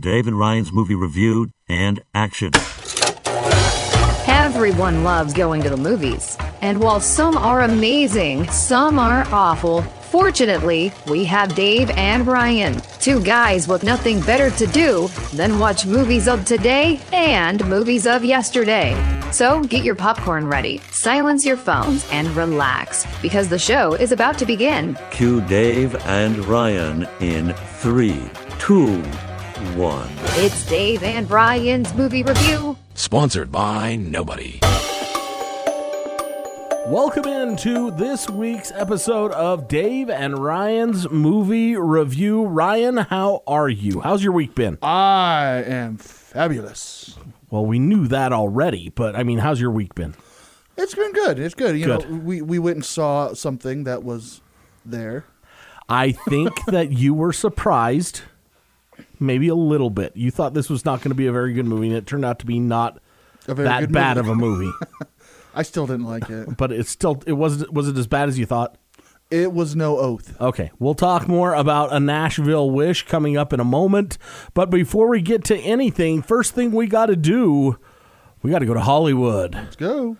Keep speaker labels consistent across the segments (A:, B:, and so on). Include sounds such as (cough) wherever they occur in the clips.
A: Dave and Ryan's movie review and action.
B: Everyone loves going to the movies. And while some are amazing, some are awful. Fortunately, we have Dave and Ryan, two guys with nothing better to do than watch movies of today and movies of yesterday. So get your popcorn ready, silence your phones, and relax because the show is about to begin.
A: Cue Dave and Ryan in three, two, one.
B: It's Dave and Ryan's movie review.
C: Sponsored by nobody.
D: Welcome into this week's episode of Dave and Ryan's movie review. Ryan, how are you? How's your week been?
E: I am fabulous.
D: Well, we knew that already, but I mean, how's your week been?
E: It's been good. It's good. You
D: Good.
E: know, we we went and saw something that was there.
D: I think (laughs) that you were surprised, movie a little bit. You thought this was not going to be a very good movie, and it turned out to be not
E: A very
D: that bad
E: movie.
D: of a movie. (laughs)
E: I still didn't like it.
D: but it's still it was was it as bad as you thought?
E: It was no oath.
D: Okay, we'll talk more about a Nashville wish coming up in a moment. But before we get to anything, first thing we got to do, we got to go to Hollywood.
E: Let's go.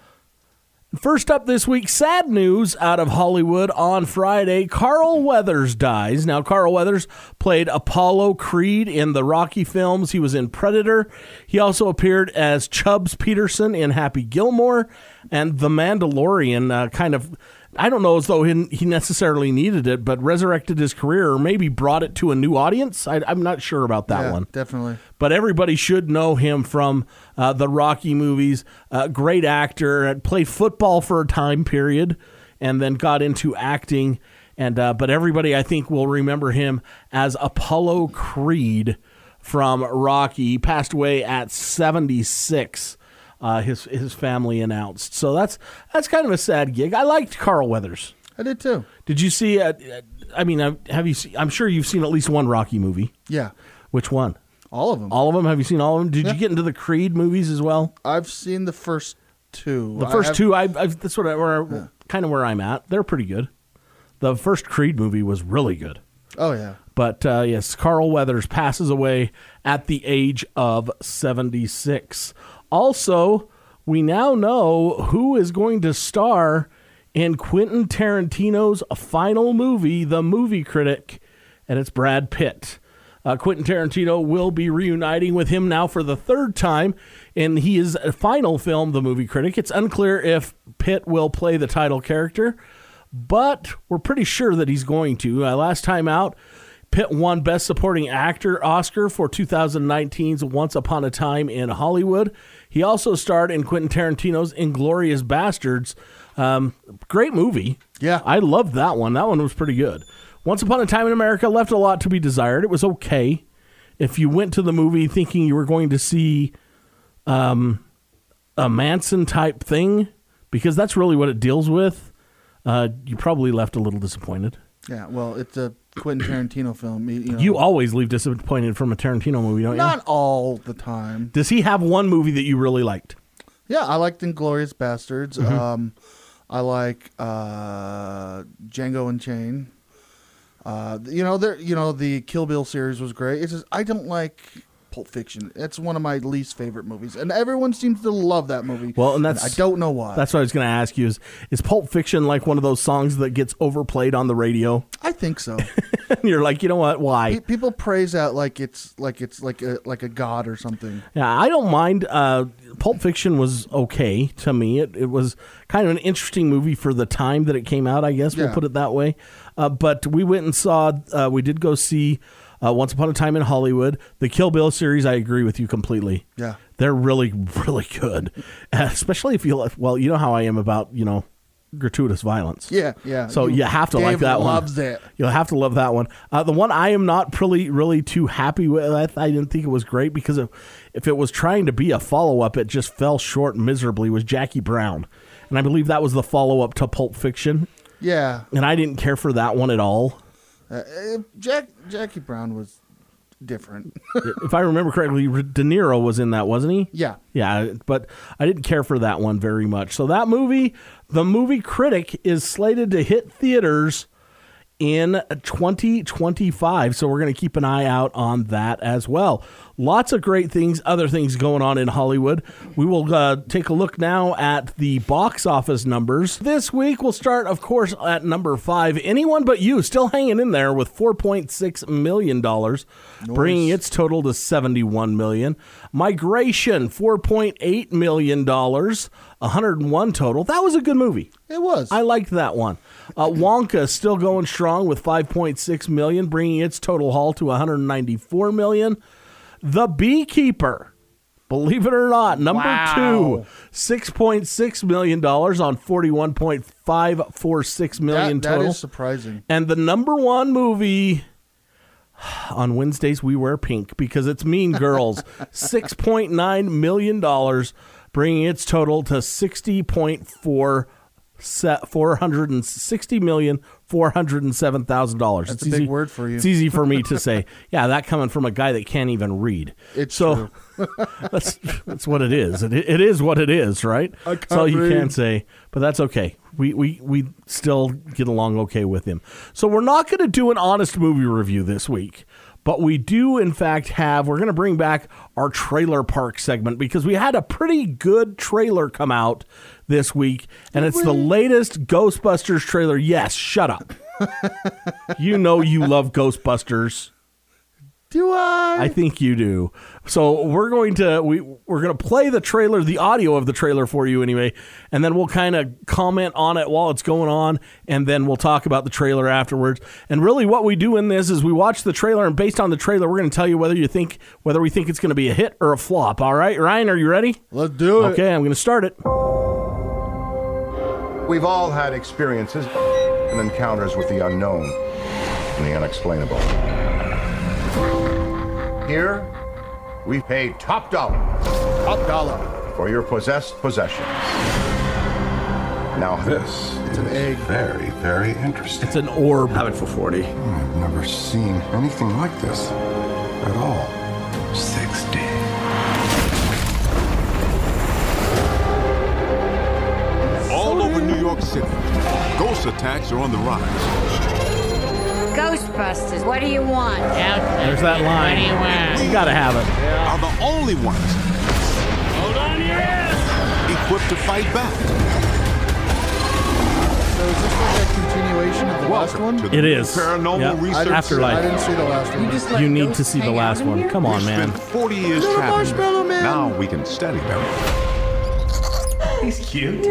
D: First up this week, sad news out of Hollywood on Friday. Carl Weathers dies. Now, Carl Weathers played Apollo Creed in the Rocky films. He was in Predator. He also appeared as Chubbs Peterson in Happy Gilmore and The Mandalorian. Uh, kind of, I don't know as though he, he necessarily needed it, but resurrected his career or maybe brought it to a new audience. I, I'm not sure about that
E: yeah,
D: one
E: definitely.
D: but everybody should know him from uh, the Rocky movies. Uh, great actor, played football for a time period, and then got into acting. And uh, but everybody, I think, will remember him as Apollo Creed from Rocky. He passed away at seventy six. Uh, his his family announced. So that's that's kind of a sad gig. I liked Carl Weathers.
E: I did too.
D: Did you see? Uh, I mean, uh, have you? Seen, I'm sure you've seen at least one Rocky movie.
E: Yeah,
D: Which one?
E: all of them.
D: All of them? Have you seen all of them? Did
E: Yeah.
D: you get into the Creed movies as well?
E: I've seen the first two.
D: The
E: I
D: first
E: have-
D: two, I, I've, that's what I, where, kind of where I'm at. They're pretty good. The first Creed movie was really good.
E: Oh yeah.
D: But uh, yes, Carl Weathers passes away at the age of 76. Also, we now know who is going to star in Quentin Tarantino's final movie, The Movie Critic, and it's Brad Pitt. Uh, Quentin Tarantino will be reuniting with him now for the third time in his final film, The Movie Critic. It's unclear if Pitt will play the title character, but we're pretty sure that he's going to. Uh, last time out, Pitt won Best Supporting Actor Oscar for 2019's Once Upon a Time in Hollywood. He also starred in Quentin Tarantino's Inglourious Basterds. Um, great movie.
E: Yeah.
D: I loved that one. That one was pretty good. Once Upon a Time in America left a lot to be desired. It was okay. If you went to the movie thinking you were going to see um, a Manson type thing, because that's really what it deals with, uh, you probably left a little disappointed.
E: Yeah. Well, it's a Quentin Tarantino film. You, know,
D: You always leave disappointed from a Tarantino movie, don't you?
E: not all the time.
D: Does he have one movie that you really liked?
E: Yeah, I liked Inglourious Basterds.
D: Mm-hmm.
E: Um, I like uh, Django Unchained. Uh, you know, there. You know, the Kill Bill series was great. It's just I don't like Pulp Fiction. It's one of my least favorite movies, and everyone seems to love that movie.
D: Well, and that's-
E: I don't know why.
D: That's what I was going to ask you. Is is Pulp Fiction like one of those songs that gets overplayed on the radio?
E: I think so. (laughs)
D: and you're like, you know what? Why?
E: Pe- People praise that like it's like it's like a like a god or something.
D: Yeah, I don't mind. Uh, Pulp Fiction was okay to me. It, it was kind of an interesting movie for the time that it came out. I guess we'll put it that way. Uh, but we went and saw. Uh, we did go see uh, Once Upon a Time in Hollywood, the Kill Bill series. I agree with you completely.
E: Yeah.
D: they're really (laughs) really good, especially if you like well, you know how I am about you know gratuitous violence.
E: Yeah, yeah.
D: So you have to like
E: Dave
D: that one.
E: loves it.
D: You'll have to love that one. Uh, the one I am not really, really too happy with. I, I didn't think it was great because if, if it was trying to be a follow up, it just fell short miserably. Was Jackie Brown, and I believe that was the follow up to Pulp Fiction,
E: Yeah.
D: and I didn't care for that one at all.
E: Uh, uh, Jack Jackie Brown was different. (laughs)
D: if I remember correctly, De Niro was in that, wasn't he?
E: yeah.
D: Yeah, but I didn't care for that one very much. So that movie, the movie critic, is slated to hit theaters in 2025. So we're going to keep an eye out on that as well. Lots of great things, other things going on in Hollywood. We will uh, take a look now at the box office numbers. This week we'll start, of course, at number five. Anyone but you still hanging in there with 4.6 million dollars, bringing its total to 71 million. Migration, 4.8 million dollars, 101 total. That was a good movie.
E: It was.
D: I liked that one. Uh, Wonka still going strong with 5.6 million, bringing its total haul to 194 million. The Beekeeper, believe it or not, number
E: Wow.
D: two, 6.6 million dollars on 41.546 million
E: that, that
D: total.
E: is surprising.
D: and the number one movie (sighs) on Wednesdays we wear pink because it's Mean Girls, (laughs) 6.9 million dollars, bringing its total to 60.4 set 460 million four hundred and seven thousand dollars.
E: That's a big word for you.
D: It's easy for me to (laughs) say. Yeah, that coming from a guy that can't even read.
E: It's
D: so (laughs) that's that's what it is. It, it is what it is, right? That's all
E: can't
D: you
E: read.
D: can say. But that's okay. We we we still get along okay with him. So we're not going to do an honest movie review this week. But we do, in fact, have, we're going to bring back our trailer park segment because we had a pretty good trailer come out this week. And it's the latest Ghostbusters trailer. Yes, shut up. (laughs) you know you love Ghostbusters.
E: Do I?
D: I think you do. So we're going to we we're going to play the trailer, the audio of the trailer for you anyway, and then we'll kind of comment on it while it's going on, and then we'll talk about the trailer afterwards. And really, what we do in this is we watch the trailer, and based on the trailer, we're going to tell you whether you think whether we think it's going to be a hit or a flop. All right, Ryan, are you ready?
E: Let's do it.
D: Okay, I'm going to start it.
F: We've all had experiences and encounters with the unknown and the unexplainable. Here, we pay top dollar
E: Top dollar.
F: for your possessed possessions. Now, this
E: It's an egg.
F: very, very interesting.
D: It's an orb.
C: Have it for 40.
F: I've never seen anything like this at all.
C: 60.
G: All over New York City, ghost attacks are on the rise.
H: Ghostbusters, what do you want?
D: There's that line. You got to have it.
G: Are the only ones equipped to fight back.
E: So is this like a continuation of the last one?
G: the
D: It is.
G: Paranormal
D: Yeah.
G: Research
E: I didn't, see,
D: Afterlife.
E: I didn't see the last one.
D: You need to see the last one. Come on, man.
G: spent 40 years
E: Little
G: traveling.
E: marshmallow man.
G: Now we can study them.
C: He's cute.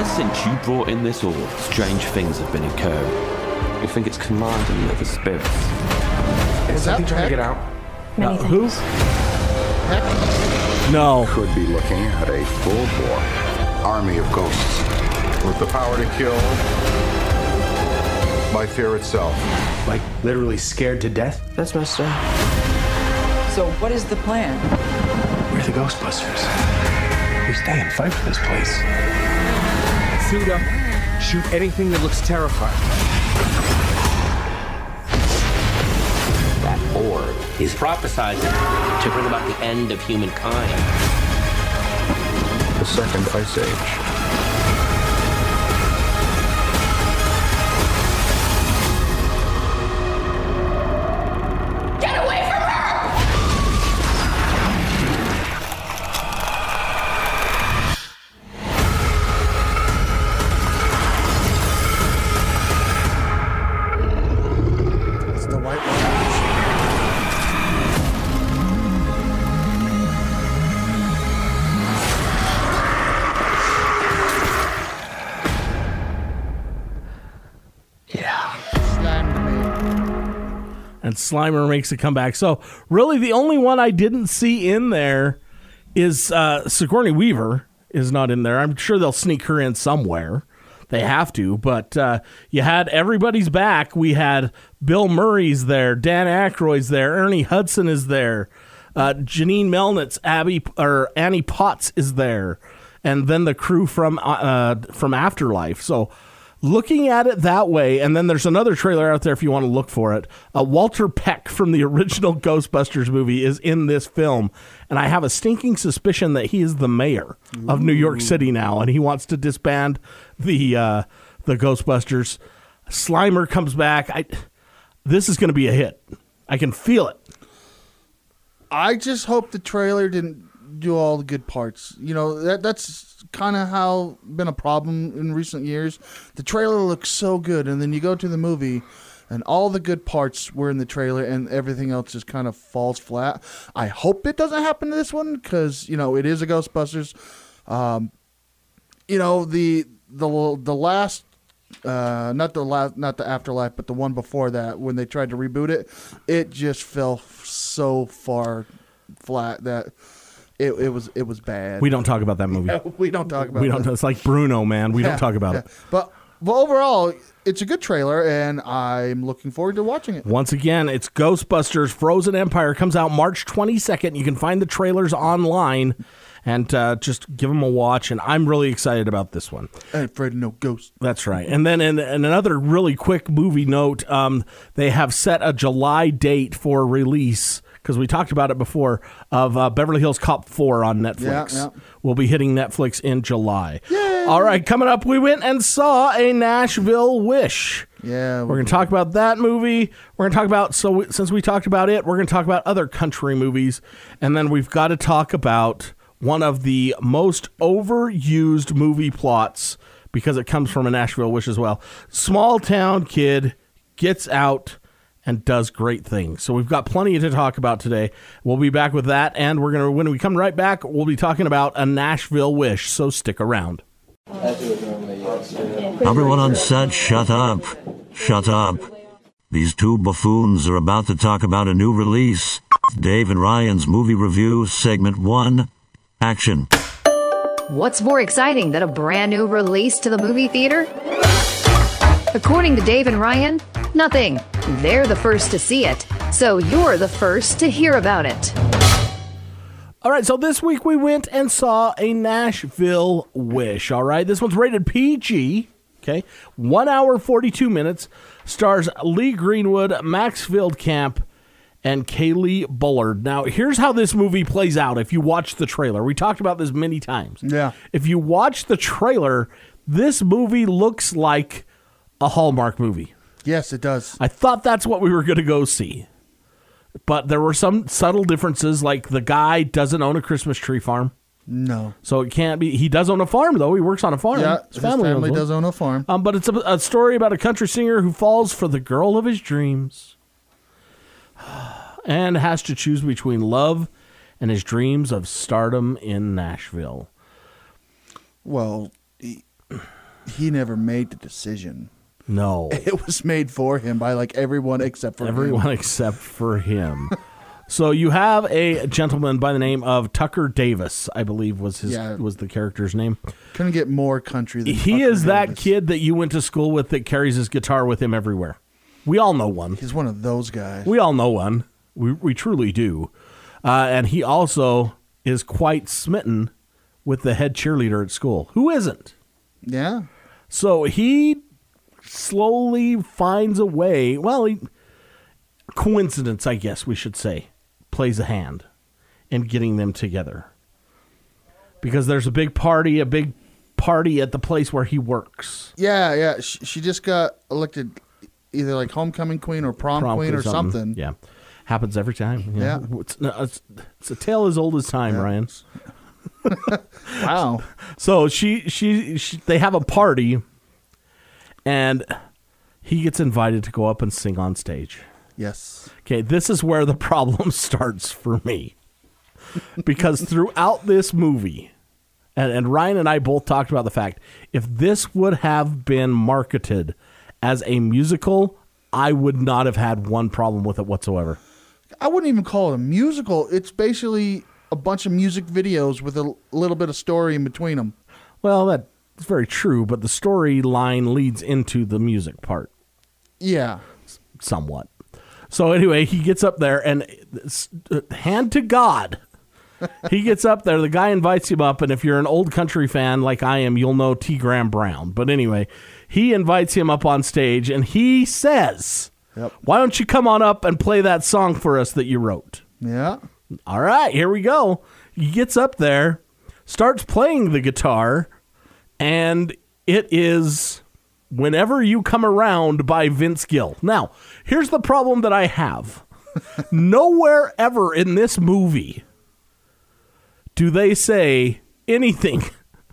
C: Ever since you brought in this orb, strange things have been occurring. You think it's commanding of the spirits.
E: Is that Peck?
C: out.
D: Uh, who?
E: Peck?
D: No.
F: Could be looking at a full bore army of ghosts with the power to kill by fear itself.
I: Like literally scared to death?
C: That's messed up.
J: So what is the plan?
I: We're the Ghostbusters. We stay and fight for this place. Suit up, shoot anything that looks terrifying.
K: That orb is prophesizing to bring about the end of humankind.
F: The second ice age.
D: Slimer makes a comeback. So really, the only one I didn't see in there is uh, Sigourney Weaver is not in there. I'm sure they'll sneak her in somewhere. They have to, but uh, you had everybody's back. We had Bill Murray's there, Dan Aykroyd's there, Ernie Hudson is there, uh, Janine Melnitz, Abby or Annie Potts is there, and then the crew from uh, uh, from Afterlife. So looking at it that way, and then there's another trailer out there if you want to look for it. Uh, Walter Peck from the (laughs) original Ghostbusters movie is in this film, and I have a stinking suspicion that he is the mayor of New York City now, and he wants to disband the uh, the Ghostbusters. Slimer comes back. I this is going to be a hit. I can feel it.
E: I just hope the trailer didn't do all the good parts. You know that that's kind of how been a problem in recent years. The trailer looks so good, and then you go to the movie, and all the good parts were in the trailer, and everything else just kind of falls flat. I hope it doesn't happen to this one because you know it is a Ghostbusters. Um, you know the the the last uh, not the last, not the afterlife, but the one before that, when they tried to reboot it, it just fell so far flat that it, it was it was bad.
D: We don't talk about that movie. (laughs)
E: Yeah, we don't talk about.
D: we don't.
E: that.
D: It's like Bruno, man. We
E: Yeah,
D: don't talk about
E: yeah.
D: it.
E: But but overall, it's a good trailer, and I'm looking forward to watching it.
D: Once again, it's Ghostbusters Frozen Empire comes out March 22nd. You can find the trailers online and uh, just give them a watch. And I'm really excited about this one.
E: I ain't afraid of no ghost.
D: That's right. And then, in, in another really quick movie note, um, they have set a July date for release because we talked about it before of uh, Beverly Hills Cop 4 on Netflix.
E: Yeah, yeah.
D: Will be hitting Netflix in July. All right, coming up, we went and saw a Nashville Wish.
E: Yeah,
D: We're going to talk about that movie. We're going to talk about so we, since we talked about it, we're going to talk about other country movies, and then we've got to talk about one of the most overused movie plots because it comes from a Nashville Wish as well. Small town kid gets out and does great things. So we've got plenty to talk about today. We'll be back with that, and we're gonna when we come right back, we'll be talking about a Nashville Wish. So stick around.
A: Everyone on set, shut up. Shut up. These two buffoons are about to talk about a new release. Dave and Ryan's movie review, segment one. Action.
B: What's more exciting than a brand new release to the movie theater? According to Dave and Ryan, nothing. They're the first to see it, so you're the first to hear about it.
D: All right, so this week we went and saw a Nashville Wish. All right, this one's rated PG. Okay, one hour forty two minutes. Stars Lee Greenwood, Max Fieldcamp, and Kaylee Bullard. Now, here's how this movie plays out. If you watch the trailer, we talked about this many times.
E: Yeah.
D: If you watch the trailer, this movie looks like a Hallmark movie.
E: Yes, it does.
D: I thought that's what we were going to go see. But there were some subtle differences, like the guy doesn't own a Christmas tree farm.
E: No.
D: So it can't be. He does own a farm, though. He works on a farm.
E: Yeah, his family,
D: owns one.
E: does own a farm.
D: Um, but it's a, a story about a country singer who falls for the girl of his dreams (sighs) and has to choose between love and his dreams of stardom in Nashville.
E: Well, he, he never made the decision.
D: No. (laughs)
E: It was made for him by like everyone except for
D: Everyone
E: him.
D: except for him. so you have a gentleman by the name of Tucker Davis, I believe was his
E: Yeah.
D: was the character's name.
E: Couldn't get more country than
D: He
E: Tucker
D: is that kid that you went to school with that carries his guitar with him everywhere. We all know one.
E: He's one of those guys.
D: We all know one. We we truly do. Uh, and he also is quite smitten with the head cheerleader at school. Who isn't?
E: Yeah.
D: So he slowly finds a way. Well, he, coincidence, I guess we should say, plays a hand in getting them together. Because there's a big party, a big party at the place where he works.
E: Yeah, yeah. She, she just got elected either like homecoming queen or prom,
D: Prom
E: queen or something.
D: Yeah. Happens every time.
E: Yeah.
D: It's, it's, it's a tale as old as time, Ryan. (laughs)
E: Wow. (laughs)
D: So she, she, she, they have a party, and he gets invited to go up and sing on stage.
E: Yes.
D: Okay, this is where the (laughs) problem starts for me. because throughout this movie, and, and Ryan and I both talked about the fact if this would have been marketed as a musical, I would not have had one problem with it whatsoever.
E: I wouldn't even call it a musical. It's basically a bunch of music videos with a little bit of story in between them.
D: Well, that's very true, but the storyline leads into the music part
E: Yeah.
D: somewhat. So anyway, he gets up there and uh, hand to God, he gets up there. The guy invites him up, and if you're an old country fan like I am, you'll know T. Graham Brown. But anyway, he invites him up on stage, and he says,
E: Yep.
D: "Why don't you come on up and play that song for us that you wrote?"
E: Yeah.
D: All right, here we go. He gets up there, starts playing the guitar, and it is Whenever You Come Around by Vince Gill. Now, here's the problem that I have. (laughs) Nowhere ever in this movie do they say anything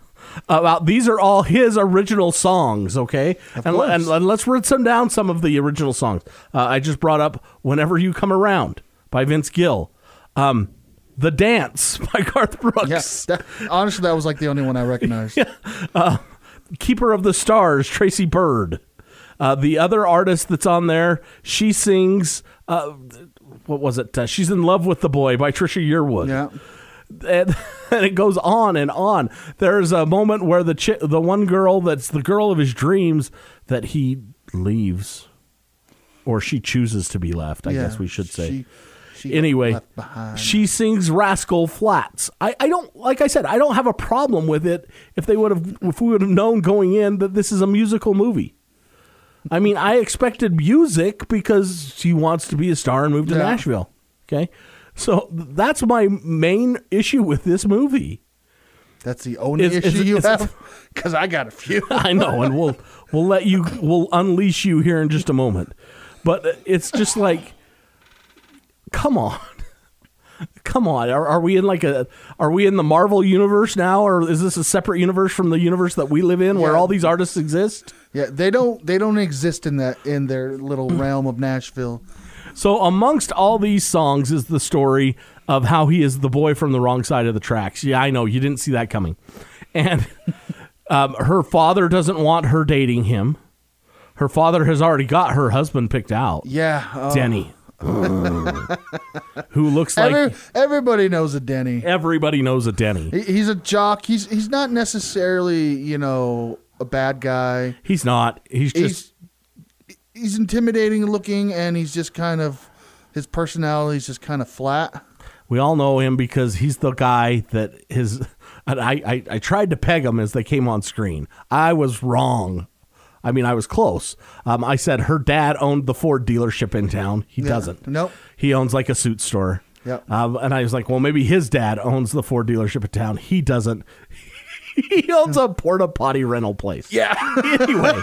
D: (laughs) about these are all his original songs, okay? And, and, and let's read some down some of the original songs. Uh, I just brought up Whenever You Come Around by Vince Gill. Um, the Dance by (laughs) Garth Brooks.
E: Yes. That, honestly, that was like the only one I recognized. (laughs)
D: Keeper of the Stars, Tracy Byrd. Uh, the other artist that's on there, she sings. Uh, what was it? Uh, She's in love with the boy by Trisha Yearwood.
E: Yeah.
D: and, (laughs) and it goes on and on. There's a moment where the chi- the one girl that's the girl of his dreams that he leaves, or she chooses to be left. I
E: Yeah,
D: guess we should say.
E: she- she
D: anyway, she sings "Rascal Flatts." I, I don't like I said I don't have a problem with it if they would have if we would have known going in that this is a musical movie. I mean, I expected music because she wants to be a star and move to
E: Yeah.
D: Nashville. Okay, so that's my main issue with this movie.
E: That's the only
D: Is- is
E: issue you have? (laughs) Because I got a few. (laughs)
D: I know, and we'll we'll let you we'll unleash you here in just a moment. But it's just like, come on, (laughs) come on. Are, are we in like a are we in the Marvel universe now, or is this a separate universe from the universe that we live in, where all these artists exist?
E: Yeah, they don't they don't exist in that in their little (clears throat) realm of Nashville.
D: So amongst all these songs is the story of how he is the boy from the wrong side of the tracks. Yeah, I know you didn't see that coming, and (laughs) um, her father doesn't want her dating him. Her father has already got her husband picked out.
E: Yeah, oh.
D: Denny, (laughs) who looks like
E: Every, everybody knows a Denny.
D: everybody knows a Denny.
E: He- He's a jock. He's he's not necessarily you know a bad guy.
D: He's not. He's just
E: He's he's intimidating looking, and he's just kind of his personality is just kind of flat.
D: We all know him because he's the guy that his. And (laughs) I, I, I tried to peg him as they came on screen. I was wrong. I mean, I was close. Um, I said her dad owned the Ford dealership in town. He
E: Yeah.
D: doesn't.
E: Nope.
D: He owns like a suit store.
E: Yep.
D: Um, and I was like, well, maybe his dad owns the Ford dealership in town. He doesn't. (laughs) he owns a porta potty rental place. Yeah. (laughs) anyway,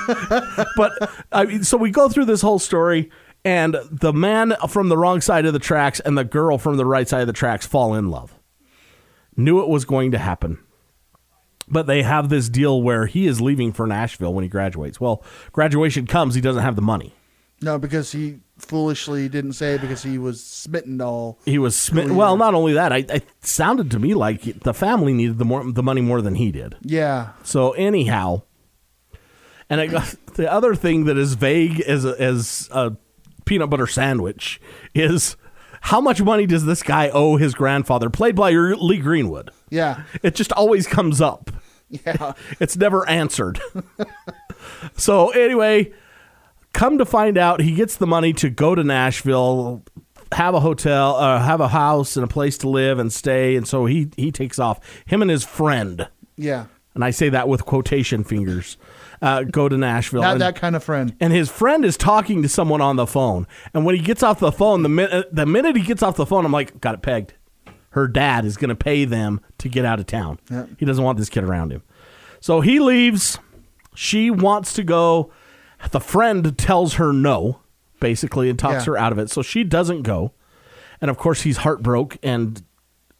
D: but I mean, so we go through this whole story, and the man from the wrong side of the tracks and the girl from the right side of the tracks fall in love. Knew it was going to happen. But they have this deal where he is leaving for Nashville when he graduates. Well, graduation comes, he doesn't have the money.
E: No, because he foolishly didn't say it because he was smitten all.
D: He was smitten. Well, not only that, I, I it sounded to me like the family needed the more the money more than he did.
E: Yeah.
D: So anyhow, and I got, (laughs) the other thing that is vague as a, as a peanut butter sandwich is how much money does this guy owe his grandfather, played by Lee Greenwood?
E: Yeah.
D: It just always comes up.
E: Yeah. (laughs)
D: It's never answered. (laughs) so anyway, come to find out, he gets the money to go to Nashville, have a hotel, uh, have a house and a place to live and stay, and so he he takes off. Him and his friend,
E: Yeah.
D: and I say that with quotation fingers, uh, go to Nashville.
E: Not
D: and,
E: that kind of friend.
D: and his friend is talking to someone on the phone, and when he gets off the phone, the minute the minute he gets off the phone, I'm like, got it pegged. Her dad is going to pay them to get out of town.
E: Yeah.
D: He doesn't want this kid around him. So he leaves. She wants to go. The friend tells her no, basically, and talks
E: Yeah.
D: her out of it. So she doesn't go. And of course, he's heartbroken and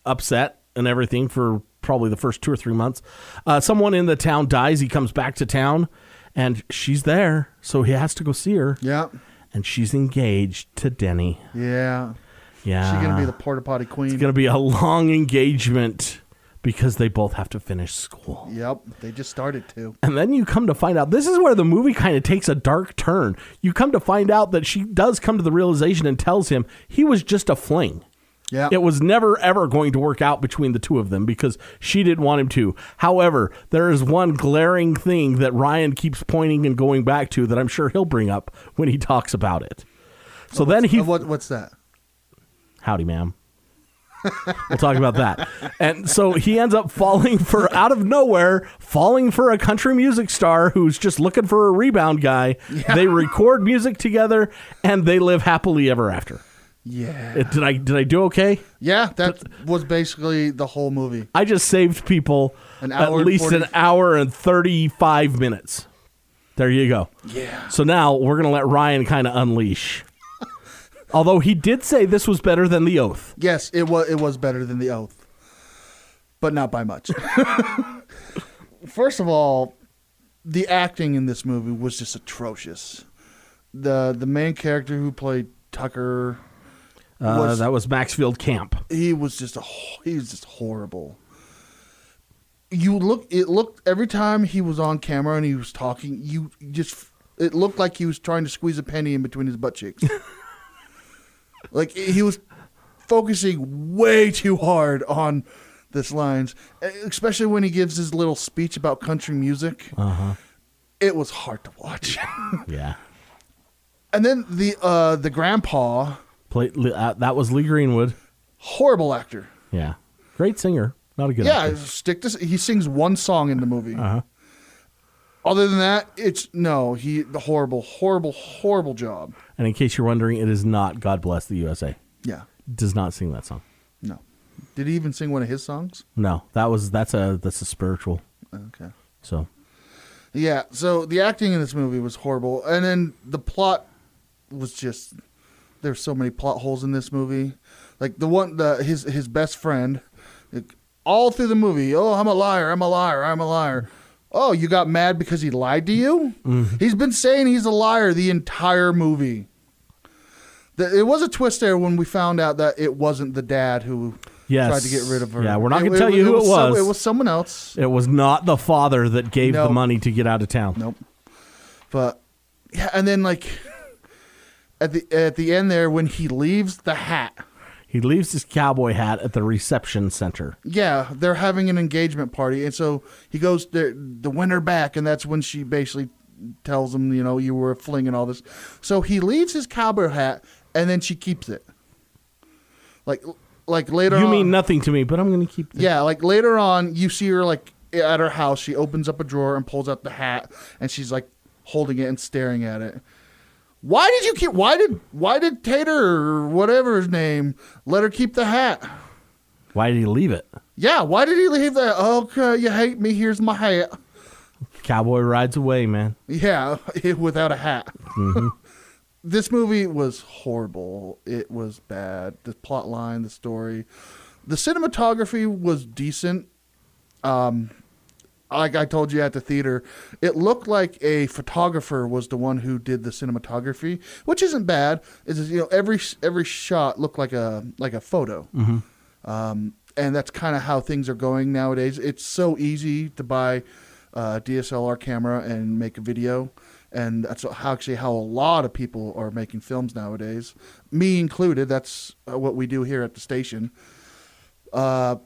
D: upset and everything for probably the first two or three months. Uh, someone in the town dies. He comes back to town, and she's there. So he has to go see her.
E: Yeah.
D: And she's engaged to Denny.
E: Yeah.
D: Yeah.
E: She's gonna be the porta potty queen.
D: It's going to be a long engagement because they both have to finish school.
E: Yep. They just started to.
D: And then you come to find out this is where the movie kind of takes a dark turn. You come to find out that she does come to the realization and tells him he was just a fling.
E: Yeah.
D: It was never ever going to work out between the two of them because she didn't want him to. However, there is one glaring thing that Ryan keeps pointing and going back to that I'm sure he'll bring up when he talks about it. So then he
E: Uh, what what's that?
D: Howdy, ma'am. we'll talk about that. And so he ends up falling for, out of nowhere, falling for a country music star who's just looking for a rebound guy. They record music together and they live happily ever after.
E: Yeah.
D: Uh, Did I did I do okay?
E: Yeah, that was basically the whole movie.
D: I just saved people
E: An
D: at
E: hour and
D: least
E: 40
D: an hour and 35 minutes. There you go.
E: Yeah.
D: So now we're going to let Ryan kind of unleash. Although he did say this was better than The Oath.
E: Yes, it was. It was better than the Oath, but not by much. (laughs) First of all, the acting in this movie was just atrocious. the The main character who played Tucker,
D: Uh,
E: was,
D: that was Maxfield Camp.
E: he was just a he was just horrible. You look, it looked every time he was on camera and he was talking, you just it looked like he was trying to squeeze a penny in between his butt cheeks. (laughs) like he was focusing way too hard on this lines, especially when he gives his little speech about country music.
D: Uh-huh.
E: It was hard to watch. (laughs)
D: Yeah.
E: and then the uh the grandpa,
D: Play, uh, that was Lee Greenwood.
E: horrible actor.
D: Yeah. Great singer. Not a good
E: yeah,
D: actor.
E: stick to he sings one song in the movie.
D: Uh-huh.
E: Other than that, it's no, he the horrible, horrible, horrible job.
D: And in case you're wondering, it is not God Bless the USA.
E: Yeah.
D: Does not sing that song.
E: No. Did he even sing one of his songs?
D: No, that was that's a that's a spiritual.
E: Okay.
D: So
E: Yeah, so the acting in this movie was horrible, and then the plot was just there's so many plot holes in this movie. Like the one, the his his best friend, like, all through the movie. Oh, I'm a liar! I'm a liar! I'm a liar! Oh, you got mad because he lied to you? Mm-hmm. He's been saying he's a liar the entire movie. The, it was a twist there when we found out that it wasn't the dad who
D: Yes.
E: tried to get rid of her.
D: Yeah, we're not gonna tell you who it was.
E: it was someone else.
D: it was not the father that gave the money to get out of town.
E: Nope. But yeah, and then like (laughs) at the at the end there when he leaves the hat.
D: He leaves his cowboy hat at the reception center.
E: Yeah, they're having an engagement party, and so he goes there to win her back, and that's when she basically tells him, you know, you were a fling and all this. So he leaves his cowboy hat, and then she keeps it. Like like later.
D: On You
E: on,
D: mean nothing to me, but I'm going to keep. This.
E: Yeah, like later on, you see her like at her house. She opens up a drawer and pulls out the hat, and she's like holding it and staring at it. Why did you keep? Why did why did Tater or whatever his name let her keep the hat?
D: Why did he leave it?
E: Yeah, why did he leave that? Okay, you hate me. Here's my hat.
D: Cowboy rides away, man.
E: Yeah, (laughs) without a hat.
D: Mhm. (laughs)
E: this movie was horrible. It was bad. The plot line, the story, the cinematography was decent. Um, like I told you at the theater, it looked like a photographer was the one who did the cinematography, which isn't bad. Is you know every every shot looked like a like a photo.
D: Mhm.
E: Um, and that's kind of how things are going nowadays. It's so easy to buy a DSLR camera and make a video, and that's how, actually how a lot of people are making films nowadays, me included. That's uh, what we do here at the station. Uh,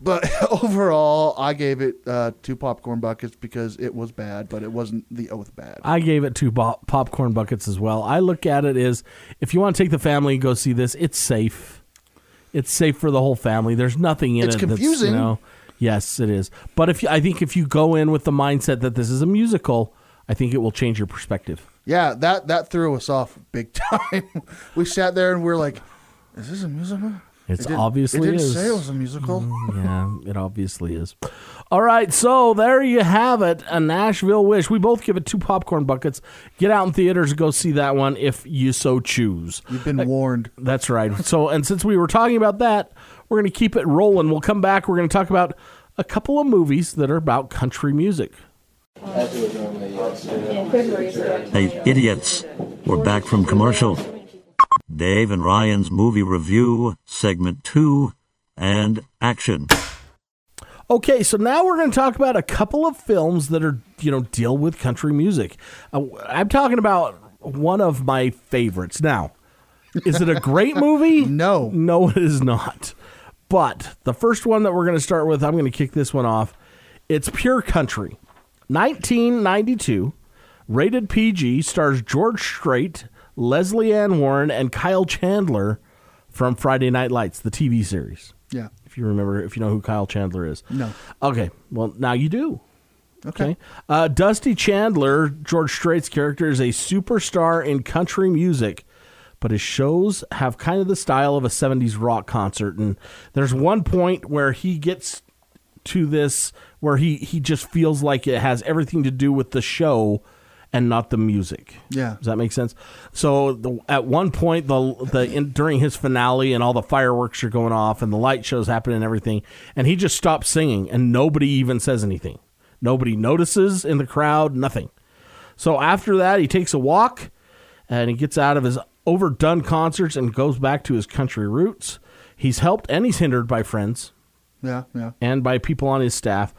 E: but (laughs) overall, I gave it uh, two popcorn buckets because it was bad, but it wasn't the oath bad.
D: I gave it two bo- popcorn buckets as well. I look at it as if you want to take the family and go see this, it's safe. It's safe for the whole family. There's nothing in
E: It's
D: it. That's,
E: confusing.
D: you know, yes, it is. But if you, I think if you go in with the mindset that this is a musical, I think it will change your perspective.
E: Yeah, that that threw us off big (laughs) time. we sat there and we are like, "Is this a musical?"
D: It's
E: It
D: obviously
E: it didn't
D: is.
E: say it was a musical.
D: Mm, yeah, it obviously is. All right, so there you have it. A Nashville Wish. We both give it two popcorn buckets. Get out in theaters and go see that one if you so choose.
E: You've been uh, warned.
D: That's right. So, and since we were talking about that, we're going to keep it rolling. We'll come back. We're going to talk about a couple of movies that are about country music.
A: Hey, idiots. We're back from commercial. Dave and Ryan's movie review, segment two, and action.
D: Okay, so now we're going to talk about a couple of films that are, you know, deal with country music. Uh, I'm talking about one of my favorites. Now, is it a great (laughs) movie?
E: no.
D: No, it is not. But the first one that we're going to start with, I'm going to kick this one off. It's Pure Country. 1992, rated PG, stars George Strait, Lesley Ann Warren, and Kyle Chandler from Friday Night Lights, the TV series.
E: Yeah.
D: If you remember, if you know who Kyle Chandler is.
E: No.
D: Okay. Well, now you do.
E: Okay.
D: Uh, Dusty Chandler, George Strait's character, is a superstar in country music, but his shows have kind of the style of a 70s rock concert. And there's one point where he gets to this where he he just feels like it has everything to do with the show and not the music.
E: Yeah.
D: Does that make sense? So the, at one point, the the in, during his finale, and all the fireworks are going off, and the light shows happen, and everything, and he just stops singing, and nobody even says anything. Nobody notices in the crowd. Nothing. So after that, he takes a walk, and he gets out of his overdone concerts and goes back to his country roots. He's helped and he's hindered by friends
E: Yeah, yeah.
D: and by people on his staff.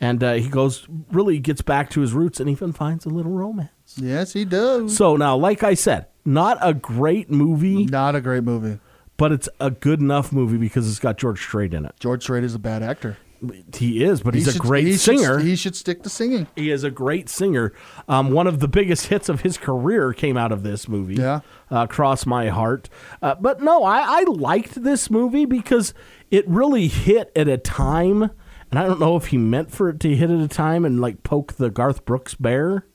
D: And uh, he goes, really gets back to his roots and even finds a little romance.
E: Yes, he does.
D: So now, like I said, not a great movie,
E: Not a great movie.
D: but it's a good enough movie because it's got George Strait in it.
E: George Strait is a bad actor.
D: He is, but he's
E: He
D: a
E: should-
D: great
E: he should-
D: singer.
E: he should stick to singing.
D: He is a great singer. Um, one of the biggest hits of his career came out of this movie.
E: Yeah.
D: Uh, Cross My Heart. Uh, but no, I, I liked this movie because it really hit at a time. And I don't know if he meant for it to hit at a time and like poke the Garth Brooks bear.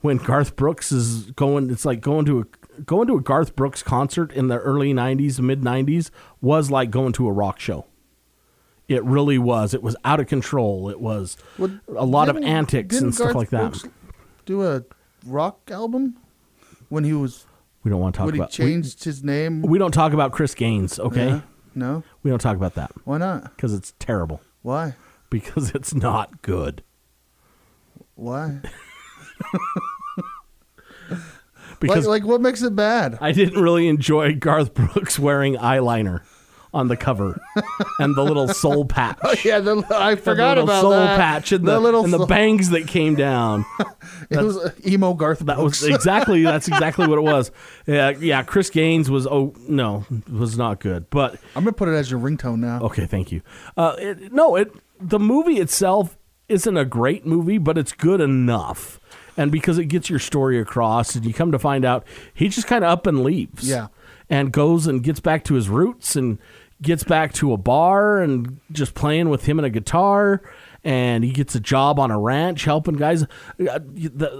D: When Garth Brooks is going, it's like going to a going to a Garth Brooks concert in the early '90s, mid '90s was like going to a rock show. It really was. It was out of control. It was
E: Well,
D: a lot of antics and stuff
E: Garth
D: like that.
E: Brooks Do a rock album when he was
D: We don't want to talk
E: when he
D: about.
E: changed his name.
D: We, we don't talk about Chris Gaines, okay?
E: Yeah. No,
D: We don't talk about that
E: why not?
D: because it's terrible.
E: Why?
D: Because it's not good.
E: Why? (laughs)
D: Because
E: like, like, what makes it bad?
D: I didn't really enjoy Garth Brooks wearing eyeliner on the cover and the little soul (laughs) patch.
E: Oh, yeah, the, I
D: The
E: forgot
D: little
E: about
D: soul
E: that.
D: patch and the,
E: little
D: and the bangs that came down. (laughs)
E: It was uh, emo Garth
D: That was (laughs) exactly that's exactly what it was. Yeah, yeah. Chris Gaines was oh no, was not good. But
E: I'm gonna put it as your ringtone now.
D: Okay, thank you. Uh, it, no, it the movie itself isn't a great movie, but it's good enough, and because it gets your story across, and you come to find out he just kind of up and leaves,
E: Yeah.
D: and goes and gets back to his roots and gets back to a bar and just playing with him and a guitar. And he gets a job on a ranch helping guys. Uh,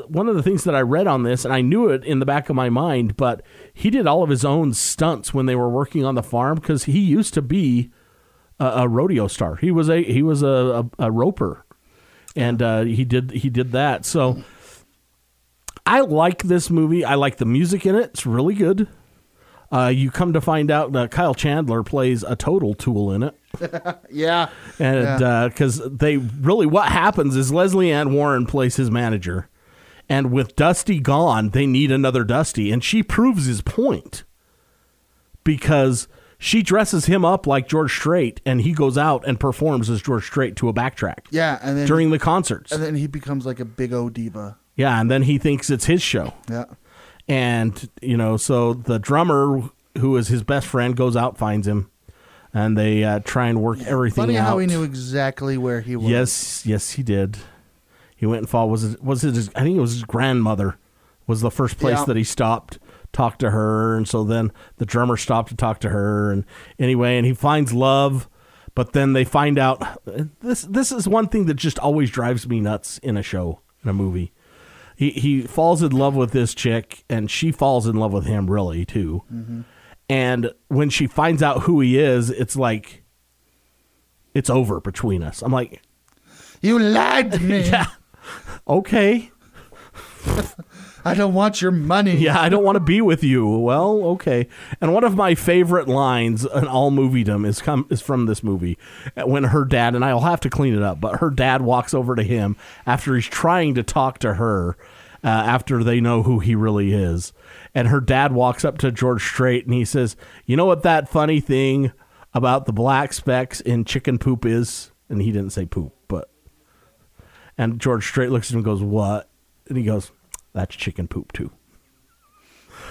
D: One of the things that I read on this, and I knew it in the back of my mind, but he did all of his own stunts when they were working on the farm because he used to be a, a rodeo star. He was a he was a, a, a roper, and uh, he did he did that. So I like this movie. I like the music in it. It's really good. Uh, you come to find out that Kyle Chandler plays a total tool in it, (laughs)
E: Yeah,
D: and
E: Yeah.
D: because they really what happens is Lesley Ann Warren plays his manager, and with Dusty gone, they need another Dusty, and she proves his point because she dresses him up like George Strait, and he goes out and performs as George Strait to a backtrack
E: yeah, and then
D: during the concerts.
E: and then he becomes like a big O diva.
D: Yeah, and then he thinks it's his show.
E: Yeah,
D: And, you know, so the drummer, who is his best friend, goes out, finds him, and they uh, try and work everything
E: funny
D: out.
E: how he knew exactly where he was.
D: Yes, yes, he did. He went and fought. Was it? Was it? His, I think it was his grandmother. Was the first place
E: Yeah.
D: that he stopped, talked to her, and so then the drummer stopped to talk to her, and anyway, and he finds love, but then they find out this. This is one thing that just always drives me nuts in a show, in a movie. He he falls in love with this chick, and she falls in love with him, really too. Mm-hmm. And when she finds out who he is, it's like it's over between us. I'm like,
E: You lied to me. (laughs)
D: yeah, okay. (laughs)
E: I don't want your money. (laughs)
D: Yeah, I don't want to be with you. Well, okay. And one of my favorite lines in all moviedom is come is from this movie when her dad and I'll have to clean it up, but her dad walks over to him after he's trying to talk to her uh, after they know who he really is, and her dad walks up to George Strait and he says, "You know what that funny thing about the black specks in chicken poop is?" And he didn't say poop, but and George Strait looks at him and goes, "What?" And he goes, "That's chicken poop too."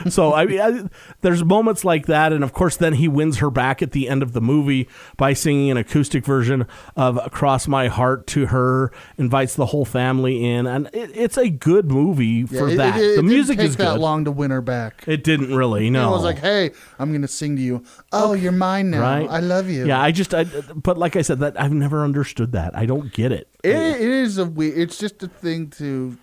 D: so I mean, I, there's moments like that, and of course, then he wins her back at the end of the movie by singing an acoustic version of "Across My Heart" to her, invites the whole family in, and it, it's a good movie
E: Yeah,
D: for
E: it-
D: that.
E: It, it
D: the
E: didn't
D: music
E: take
D: is
E: that
D: good.
E: long to win her back.
D: It didn't really. No,
E: It was like, hey, I'm gonna sing to you. Oh, you're mine now.
D: right?
E: I love you.
D: Yeah, I just, I, but like I said, that I've never understood that. I don't get it.
E: It, it is a we. It's just a thing to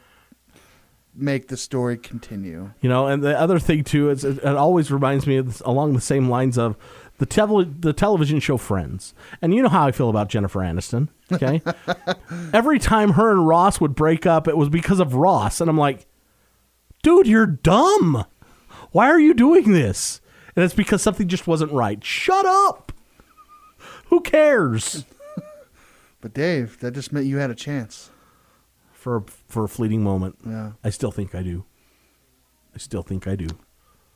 E: make the story continue.
D: You know, and the other thing too is it, it always reminds me of this, along the same lines of the the television show Friends, and you know how I feel about Jennifer Aniston. Okay, (laughs) every time her and Ross would break up, it was because of Ross, and I'm like, dude, you're dumb. Why are you doing this? And it's because something just wasn't right. Shut up. Who cares? (laughs)
E: But Dave, that just meant you had a chance.
D: For for a fleeting moment.
E: Yeah.
D: I still think I do. I still think I do.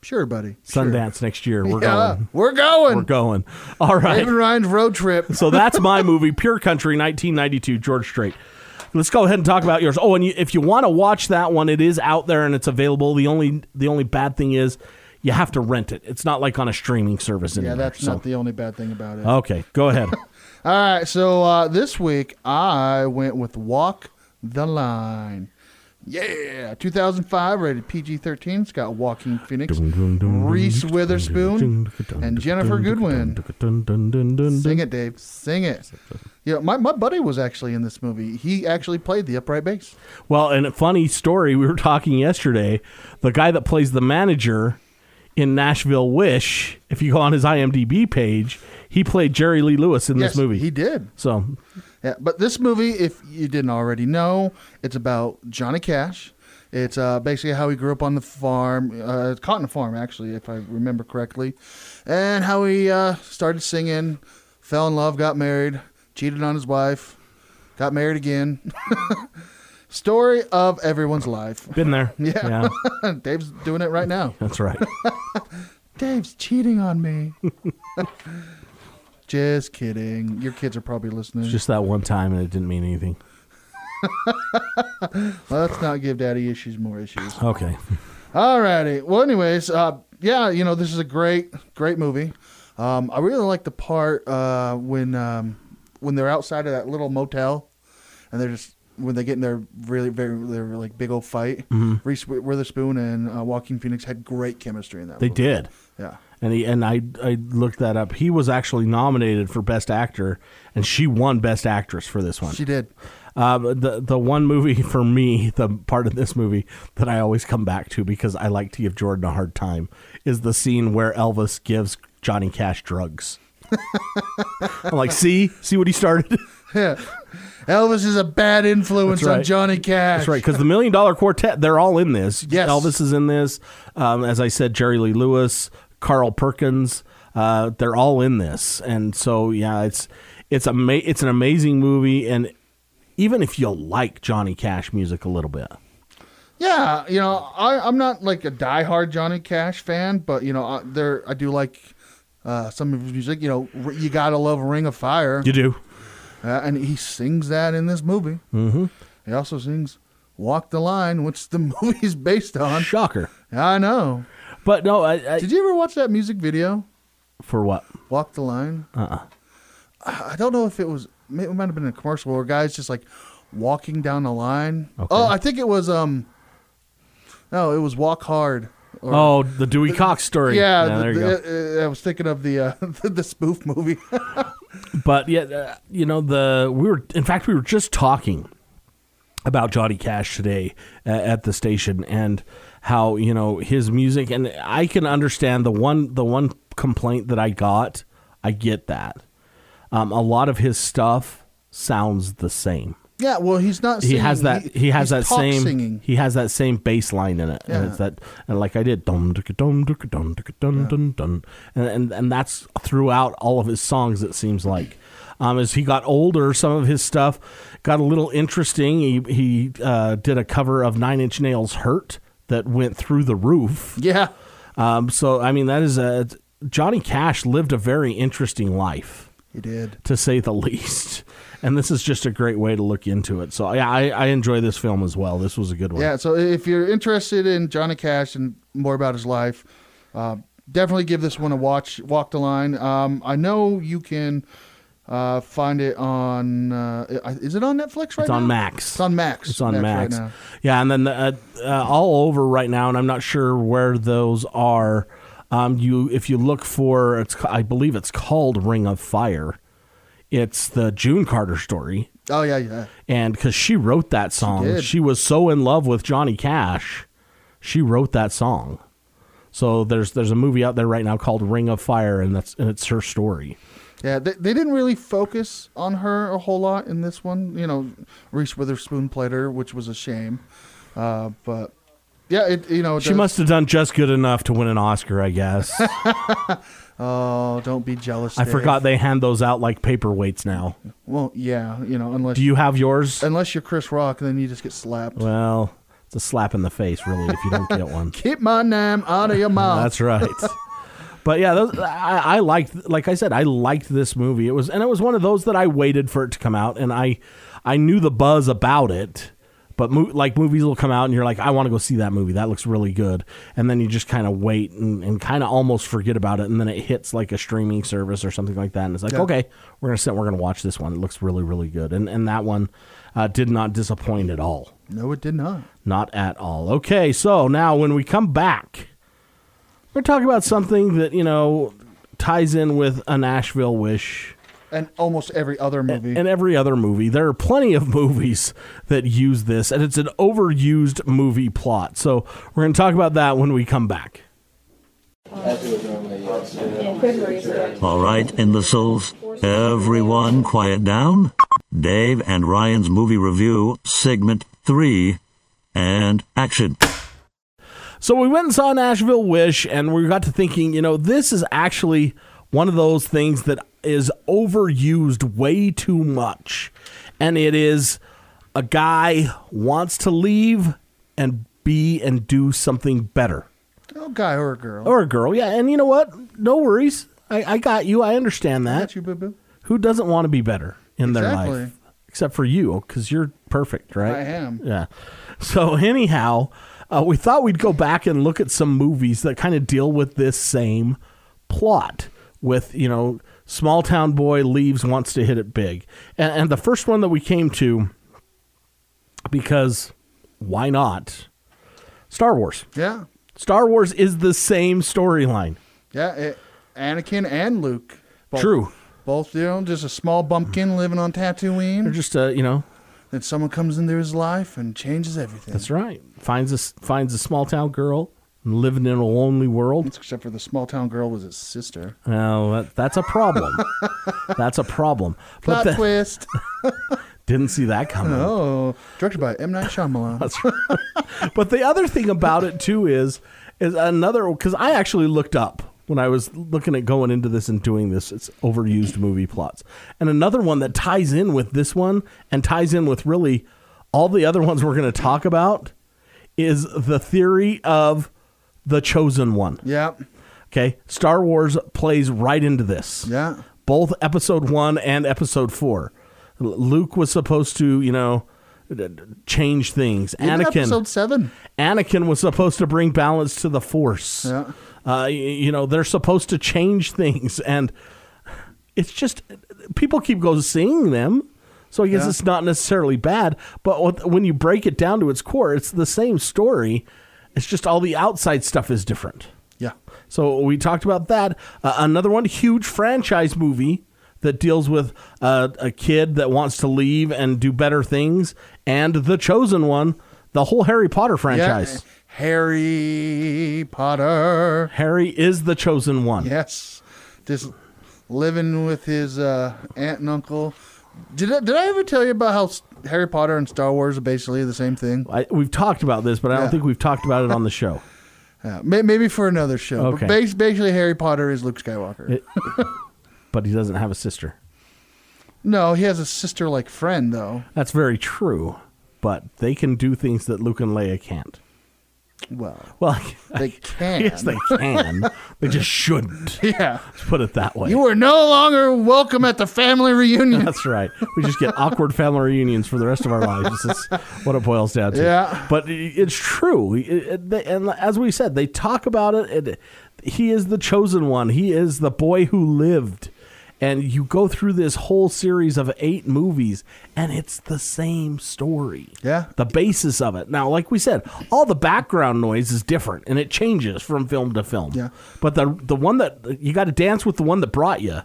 E: Sure, buddy. Sure.
D: Sundance next year. We're
E: Yeah,
D: going.
E: We're going.
D: We're going. All right.
E: David Ryan's road trip. (laughs)
D: so that's my movie, Pure Country, 1992, George Strait. Let's go ahead and talk about yours. Oh, and you, if you want to watch that one, it is out there and it's available. The only the only bad thing is you have to rent it. It's not like on a streaming service
E: Yeah, that's
D: so-
E: not the only bad thing about it.
D: Okay, go ahead. (laughs)
E: All right, so uh, this week I went with Walk the Line. Yeah, 2005, rated PG-13. It's got Joaquin Phoenix, Reese Witherspoon, and Ginnifer Goodwin. Sing it, Dave. Sing it. Yeah, my, my buddy was actually in this movie. He actually played the upright bass.
D: Well, and a funny story, we were talking yesterday. The guy that plays the manager in Nashville Wish, if you go on his IMDb page, he played Jerry Lee Lewis in
E: Yes,
D: this movie.
E: he did.
D: So,
E: Yeah, but this movie, if you didn't already know, it's about Johnny Cash. It's uh, basically how he grew up on the farm, uh, cotton farm, actually, if I remember correctly, and how he uh, started singing, fell in love, got married, cheated on his wife, got married again. (laughs) Story of everyone's life.
D: been there. (laughs)
E: Yeah. (laughs) Dave's doing it right now.
D: That's right.
E: Dave's cheating on me. Just kidding. Your kids are probably listening.
D: It's just that one time and it didn't mean anything. (laughs)
E: Let's not give daddy issues more issues.
D: Okay.
E: Alrighty. Well, anyways, uh, yeah, you know, this is a great, great movie. Um, I really like the part uh, when um, when they're outside of that little motel, and they're just when they get in their really very their like big old fight.
D: Mhm.
E: Reese Witherspoon and uh, Joaquin Phoenix had great chemistry in that.
D: They
E: movie.
D: did.
E: Yeah.
D: And he and I I looked that up. He was actually nominated for best actor, and she won best actress for this one.
E: She did.
D: Uh, the the one movie (laughs) for me, the part of this movie that I always come back to because I like to give Jordan a hard time is the scene where Elvis gives Johnny Cash drugs. (laughs) I'm like, see, see what he started. (laughs)
E: Yeah. Elvis is a bad influence
D: right.
E: on Johnny Cash.
D: That's right, because the Million Dollar Quartet, they're all in this.
E: Yes.
D: Elvis is in this. Um, as I said, Jerry Lee Lewis, Carl Perkins, uh, they're all in this. And so, yeah, it's it's ama- it's an amazing movie. And even if you like Johnny Cash music a little bit,
E: Yeah, you know, I, I'm not like a diehard Johnny Cash fan, but you know, I, there I do like uh, some of his music. You know, R- you gotta love Ring of Fire.
D: you do.
E: Uh, and he sings that in this movie.
D: Mm-hmm.
E: He also sings "Walk the Line," which the (laughs) movie's based on.
D: Shocker.
E: I know.
D: But no, I, I,
E: Did you ever watch that music video?
D: for what?
E: "Walk the Line."
D: Uh-uh.
E: I I don't know if it was. It might have been a commercial where guys just like walking down the line.
D: Okay.
E: Oh, I think it was. Um, no, it was "Walk Hard." or-
D: Oh, the Dewey Cox story.
E: Yeah,
D: Yeah,
E: the-
D: there you go.
E: the- uh, I was thinking of the uh, (laughs) the, the spoof movie. (laughs)
D: but yeah, uh, you know the we were in fact we were just talking about Johnny Cash today uh, at the station and how you know his music and I can understand the one the one complaint that I got I get that um, a lot of his stuff sounds the same
E: yeah well he's not singing.
D: he has that he, he
E: has
D: that same
E: singing.
D: he has that same bass line in it
E: yeah.
D: and it's that and like I did dum dum dum dum dum dum dum and and and that's throughout all of his songs it seems like um, as he got older, some of his stuff got a little interesting. He, he uh, did a cover of Nine Inch Nails "Hurt," that went through the roof
E: Yeah,
D: um, so I mean that is a Johnny Cash lived a very interesting life
E: he did.
D: to say the (laughs) least. And this is just a great way to look into it. So yeah, I, I enjoy this film as well. This was a good one.
E: Yeah, so if you're interested in Johnny Cash and more about his life, uh, definitely give this one a watch. Walk the line. Um, I know you can uh, find it on. Uh, is it on Netflix right now?
D: It's
E: now?
D: on Max.
E: It's on Max.
D: It's on Max.
E: right now.
D: Yeah, and then the, uh, uh, all over right now, and I'm not sure where those are. Um, you if you look for it's I believe it's called Ring of Fire. It's the June Carter story,
E: Oh yeah, yeah.
D: and because she wrote that song,
E: did.
D: she was so in love with Johnny Cash, she wrote that song. So there's there's a movie out there right now called Ring of Fire, and that's and it's her story.
E: Yeah, they, they didn't really focus on her a whole lot in this one. You know, Reese Witherspoon played her, which was a shame. Uh, but yeah, it you know it
D: She
E: does-
D: must have done just good enough to win an Oscar, I guess. (laughs)
E: Oh, don't be jealous.
D: I
E: Dave.
D: forgot they hand those out like paperweights now.
E: Well, yeah, you know, unless
D: Do you have yours?
E: unless you're Chris Rock, then you just get slapped.
D: Well, it's a slap in the face, really, if you don't get one. (laughs)
E: Keep my name out of your (laughs) mouth.
D: That's right. But yeah, those, I, I liked, like I said, I liked this movie. It was, and it was one of those that I waited for it to come out, and I, I knew the buzz about it. But mo- like movies will come out, and you're like, I want to go see that movie. That looks really good, and then you just kind of wait and, and kind of almost forget about it, and then it hits like a streaming service or something like that, and it's like,
E: Yeah.
D: okay, we're gonna sit, we're gonna watch this one. It looks really, really good, and and that one uh, did not disappoint at all.
E: No, it did not.
D: Not at all. Okay, so now when we come back, we're talking about something that, you know, ties in with a Nashville wish
E: And almost every other movie.
D: and every other movie. There are plenty of movies that use this, and it's an overused movie plot. So we're going to talk about that when we come back.
A: All right, imbeciles. Everyone quiet down. Dave and Ryan's movie review, segment three, and action.
D: So we went and saw Nashville Wish, and we got to thinking, you know, this is actually one of those things that is overused way too much. And it is a guy wants to leave and be and do something better.
E: oh, guy or a girl.
D: Or a girl, yeah. And you know what? No worries. I, I got you. I understand that.
E: Got you, boo boo.
D: Who doesn't want to be better in their life? Except for you, because you're perfect, right?
E: I am.
D: Yeah. So anyhow, uh, we thought we'd go back and look at some movies that kind of deal with this same plot. With you know, small town boy leaves, wants to hit it big, and, and the first one that we came to, because why not? Star Wars.
E: Yeah.
D: Star Wars is the same storyline.
E: Yeah. It, Anakin and Luke. Both,
D: True.
E: Both, you know, just a small bumpkin living on Tatooine.
D: They're just uh, you know,
E: Then someone comes into his life and changes everything.
D: that's right. Finds a finds a small town girl living in a lonely world.
E: Except for the small town girl was his sister.
D: Well, that, that's a problem. (laughs) that's a problem.
E: Plot
D: the-
E: twist. (laughs)
D: didn't see that coming.
E: oh, directed by M Night Shyamalan. (laughs)
D: That's right. but the other thing about it too is is another because I actually looked up when I was looking at going into this and doing this. It's overused movie plots, and another one that ties in with this one and ties in with really all the other ones we're going to talk about is the theory of the chosen one.
E: yeah.
D: Okay, Star Wars plays right into this.
E: Yeah.
D: both episode one and episode four. Luke was supposed to, you know, change things.
E: Even
D: Anakin,
E: episode seven.
D: Anakin was supposed to bring balance to the Force.
E: Yeah.
D: Uh, you know, they're supposed to change things, and it's just people keep going seeing them. So I guess
E: Yeah.
D: it's not necessarily bad, but when you break it down to its core, it's the same story. It's just all the outside stuff is different.
E: Yeah.
D: So we talked about that. Uh, another one, huge franchise movie that deals with uh, a kid that wants to leave and do better things, and the chosen one, the whole Harry Potter franchise.
E: Yeah. Harry Potter.
D: Harry is the chosen one.
E: Yes. Just living with his uh, aunt and uncle. Did I, did I ever tell you about how Harry Potter and Star Wars are basically the same thing?
D: I, we've talked about this, but I don't think we've talked about it on the show. (laughs)
E: Yeah, may, maybe for another show.
D: Okay.
E: But basically, Harry Potter is Luke Skywalker.
D: It- (laughs) but he doesn't have a sister.
E: no, he has a sister like friend, though.
D: That's very true. But they can do things that Luke and Leia can't.
E: Well,
D: Well,
E: they (laughs) can.
D: yes, they can. (laughs) they just shouldn't.
E: yeah.
D: Let's put it that way.
E: You are no longer welcome at the family reunion.
D: That's right. We just get awkward family reunions for the rest of our lives. That's what it boils down to.
E: Yeah.
D: But it's true. It- it- they- And as we said, they talk about it. it. He is the chosen one. He is the boy who lived. And you go through this whole series of eight movies, and it's the same story.
E: Yeah.
D: The basis of it. Now, like we said, all the background noise is different, and it changes from film to film.
E: Yeah.
D: But the the one that you got to dance with the one that brought you,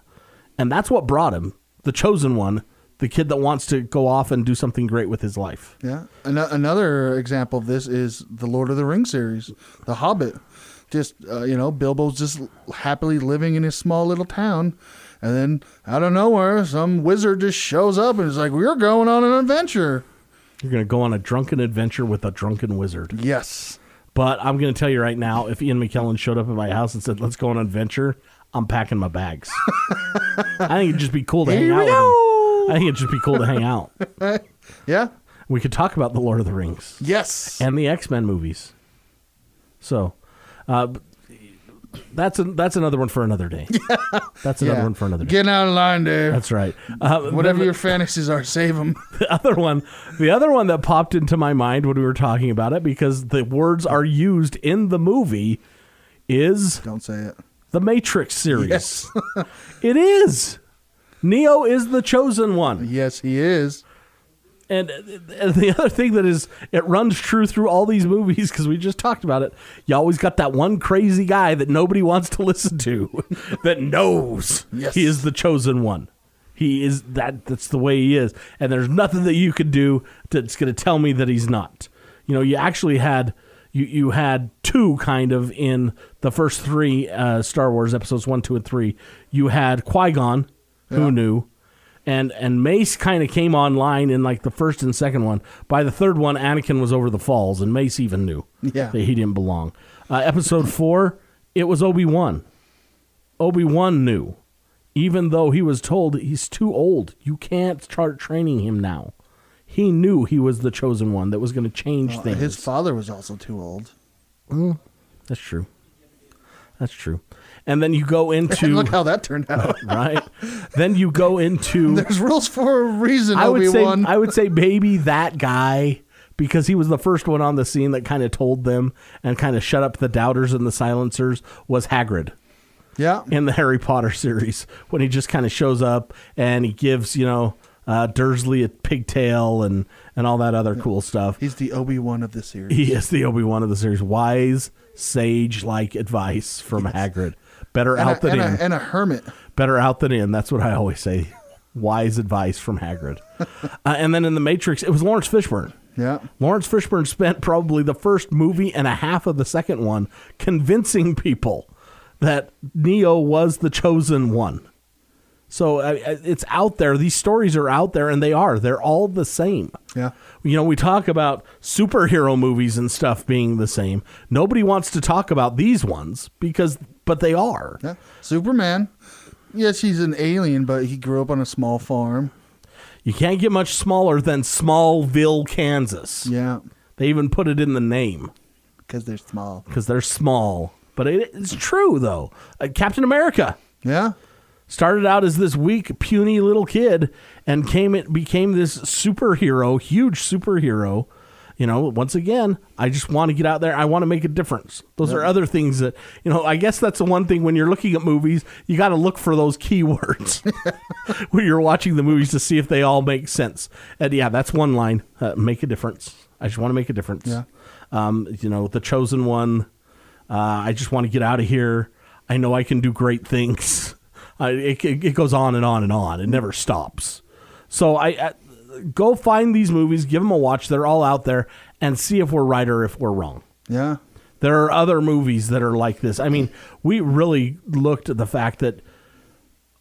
D: and that's what brought him, the chosen one, the kid that wants to go off and do something great with his life.
E: Yeah. An- another example of this is the Lord of the Rings series, The Hobbit. just uh, you know, Bilbo's just happily living in his small little town, and then out of nowhere, some wizard just shows up and is like, "We're going on an adventure."
D: You're going to go on a drunken adventure with a drunken wizard.
E: Yes.
D: But I'm going to tell you right now, if Ian McKellen showed up at my house and said, "Let's go on an adventure," I'm packing my bags. (laughs) I think it'd just be cool to hang out with him. I think it'd just be cool to hang out. (laughs)
E: Yeah.
D: We could talk about the Lord of the Rings.
E: Yes.
D: And the X Men movies. So, uh, that's a, that's another one for another day. (laughs) That's another
E: Yeah.
D: one for another day.
E: Getting out of line, Dave.
D: That's right. Uh,
E: Whatever your fantasies are, save them. (laughs)
D: the other one, the other one that popped into my mind when we were talking about it, because the words are used in the movie, is
E: Don't say it.
D: the Matrix series.
E: Yes.
D: it is. Neo is the chosen one.
E: Yes, he is.
D: And, and the other thing that is, it runs true through all these movies because we just talked about it. You always got that one crazy guy that nobody wants to (laughs) listen to, that knows
E: Yes.
D: he is the chosen one. He is that. That's the way he is, and there's nothing that you could do that's going to tell me that he's not. You know, you actually had you you had two kind of in the first three uh, Star Wars episodes one, two, and three. You had Qui Gon, who
E: Yeah.
D: knew, and and Mace kind of came online in like the first and second one. By the third one, Anakin was over the falls, and Mace even knew
E: Yeah.
D: that he didn't belong. Uh, episode four, it was Obi Wan. Obi Wan knew, even though he was told he's too old. You can't start training him now. He knew he was the chosen one that was going to change
E: Uh,
D: things.
E: his father was also too old.
D: That's true. That's true. And then you go (laughs) into
E: And look how that turned out. (laughs)
D: right. Then you go into (laughs)
E: There's rules for a reason.
D: I would
E: Obi
D: say
E: Wan.
D: I would say maybe that guy because he was the first one on the scene that kind of told them and kind of shut up the doubters and the silencers was Hagrid
E: yeah.
D: in the Harry Potter series when he just kind of shows up and he gives you know uh, Dursley a pigtail and and all that other cool stuff.
E: He's the Obi Wan of the series.
D: He is the Obi Wan of the series. Wise, sage like advice from Hagrid. Better
E: and,
D: out
E: a,
D: than
E: and,
D: in.
E: a, and a hermit.
D: Better out than in. That's what I always say. Wise advice from Hagrid. (laughs) uh, and then in the Matrix, it was Laurence Fishburne.
E: Yeah.
D: Laurence Fishburne spent probably the first movie and a half of the second one convincing people that Neo was the chosen one. So uh, it's out there. These stories are out there, and they are. They're all the same.
E: Yeah.
D: You know, we talk about superhero movies and stuff being the same. Nobody wants to talk about these ones because, but they are.
E: Yeah. Superman. Yes, he's an alien, but he grew up on a small farm.
D: You can't get much smaller than Smallville, Kansas.
E: Yeah.
D: They even put it in the name
E: Because they're small.
D: because they're small. But it, it's true, though. Uh, Captain America
E: Yeah.
D: started out as this weak, puny little kid and came it became this superhero, huge superhero. You know, once again, I just want to get out there. I want to make a difference. Those are other things that you know. I guess that's the one thing when you're looking at movies, you got to look for those keywords (laughs) (laughs) when you're watching the movies to see if they all make sense. And yeah, that's one line: uh, make a difference. I just want to make a difference.
E: Yeah.
D: Um, you know, the chosen one. Uh, I just want to get out of here. I know I can do great things. (laughs) Uh, it, it, it goes on and on and on. It never stops. So I, I go find these movies, give them a watch. They're all out there, and see if we're right or if we're wrong.
E: Yeah.
D: There are other movies that are like this. I mean, we really looked at the fact that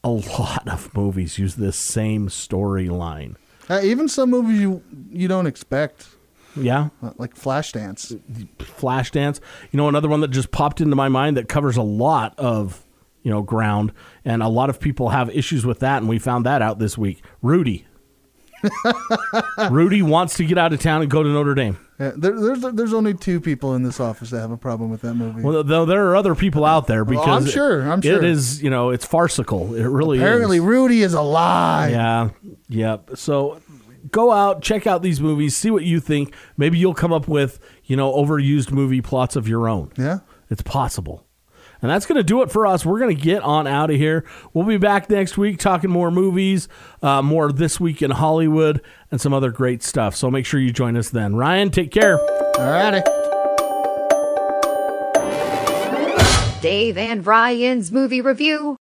D: a lot of movies use this same storyline.
E: Uh, even some movies you you don't expect,
D: Yeah.
E: uh, like Flashdance.
D: Flashdance. You know, another one that just popped into my mind that covers a lot of, you know, ground, and a lot of people have issues with that, and we found that out this week. Rudy. (laughs) Rudy wants to get out of town and go to Notre Dame.
E: Yeah, there, there's there's only two people in this office that have a problem with that movie.
D: Well, though there are other people out there
E: Well,
D: because
E: I'm sure, I'm sure.
D: is. You know, it's farcical. It really
E: Apparently,
D: is.
E: Rudy is a alive.
D: Yeah, yep. So go out, check out these movies, see what you think. Maybe you'll come up with you know overused movie plots of your own.
E: Yeah.
D: It's possible. And that's going to do it for us. We're going to get on out of here. We'll be back next week talking more movies, uh, more This Week in Hollywood, and some other great stuff. So make sure you join us then. Ryan, take care.
E: All righty.
B: Dave and Ryan's movie review.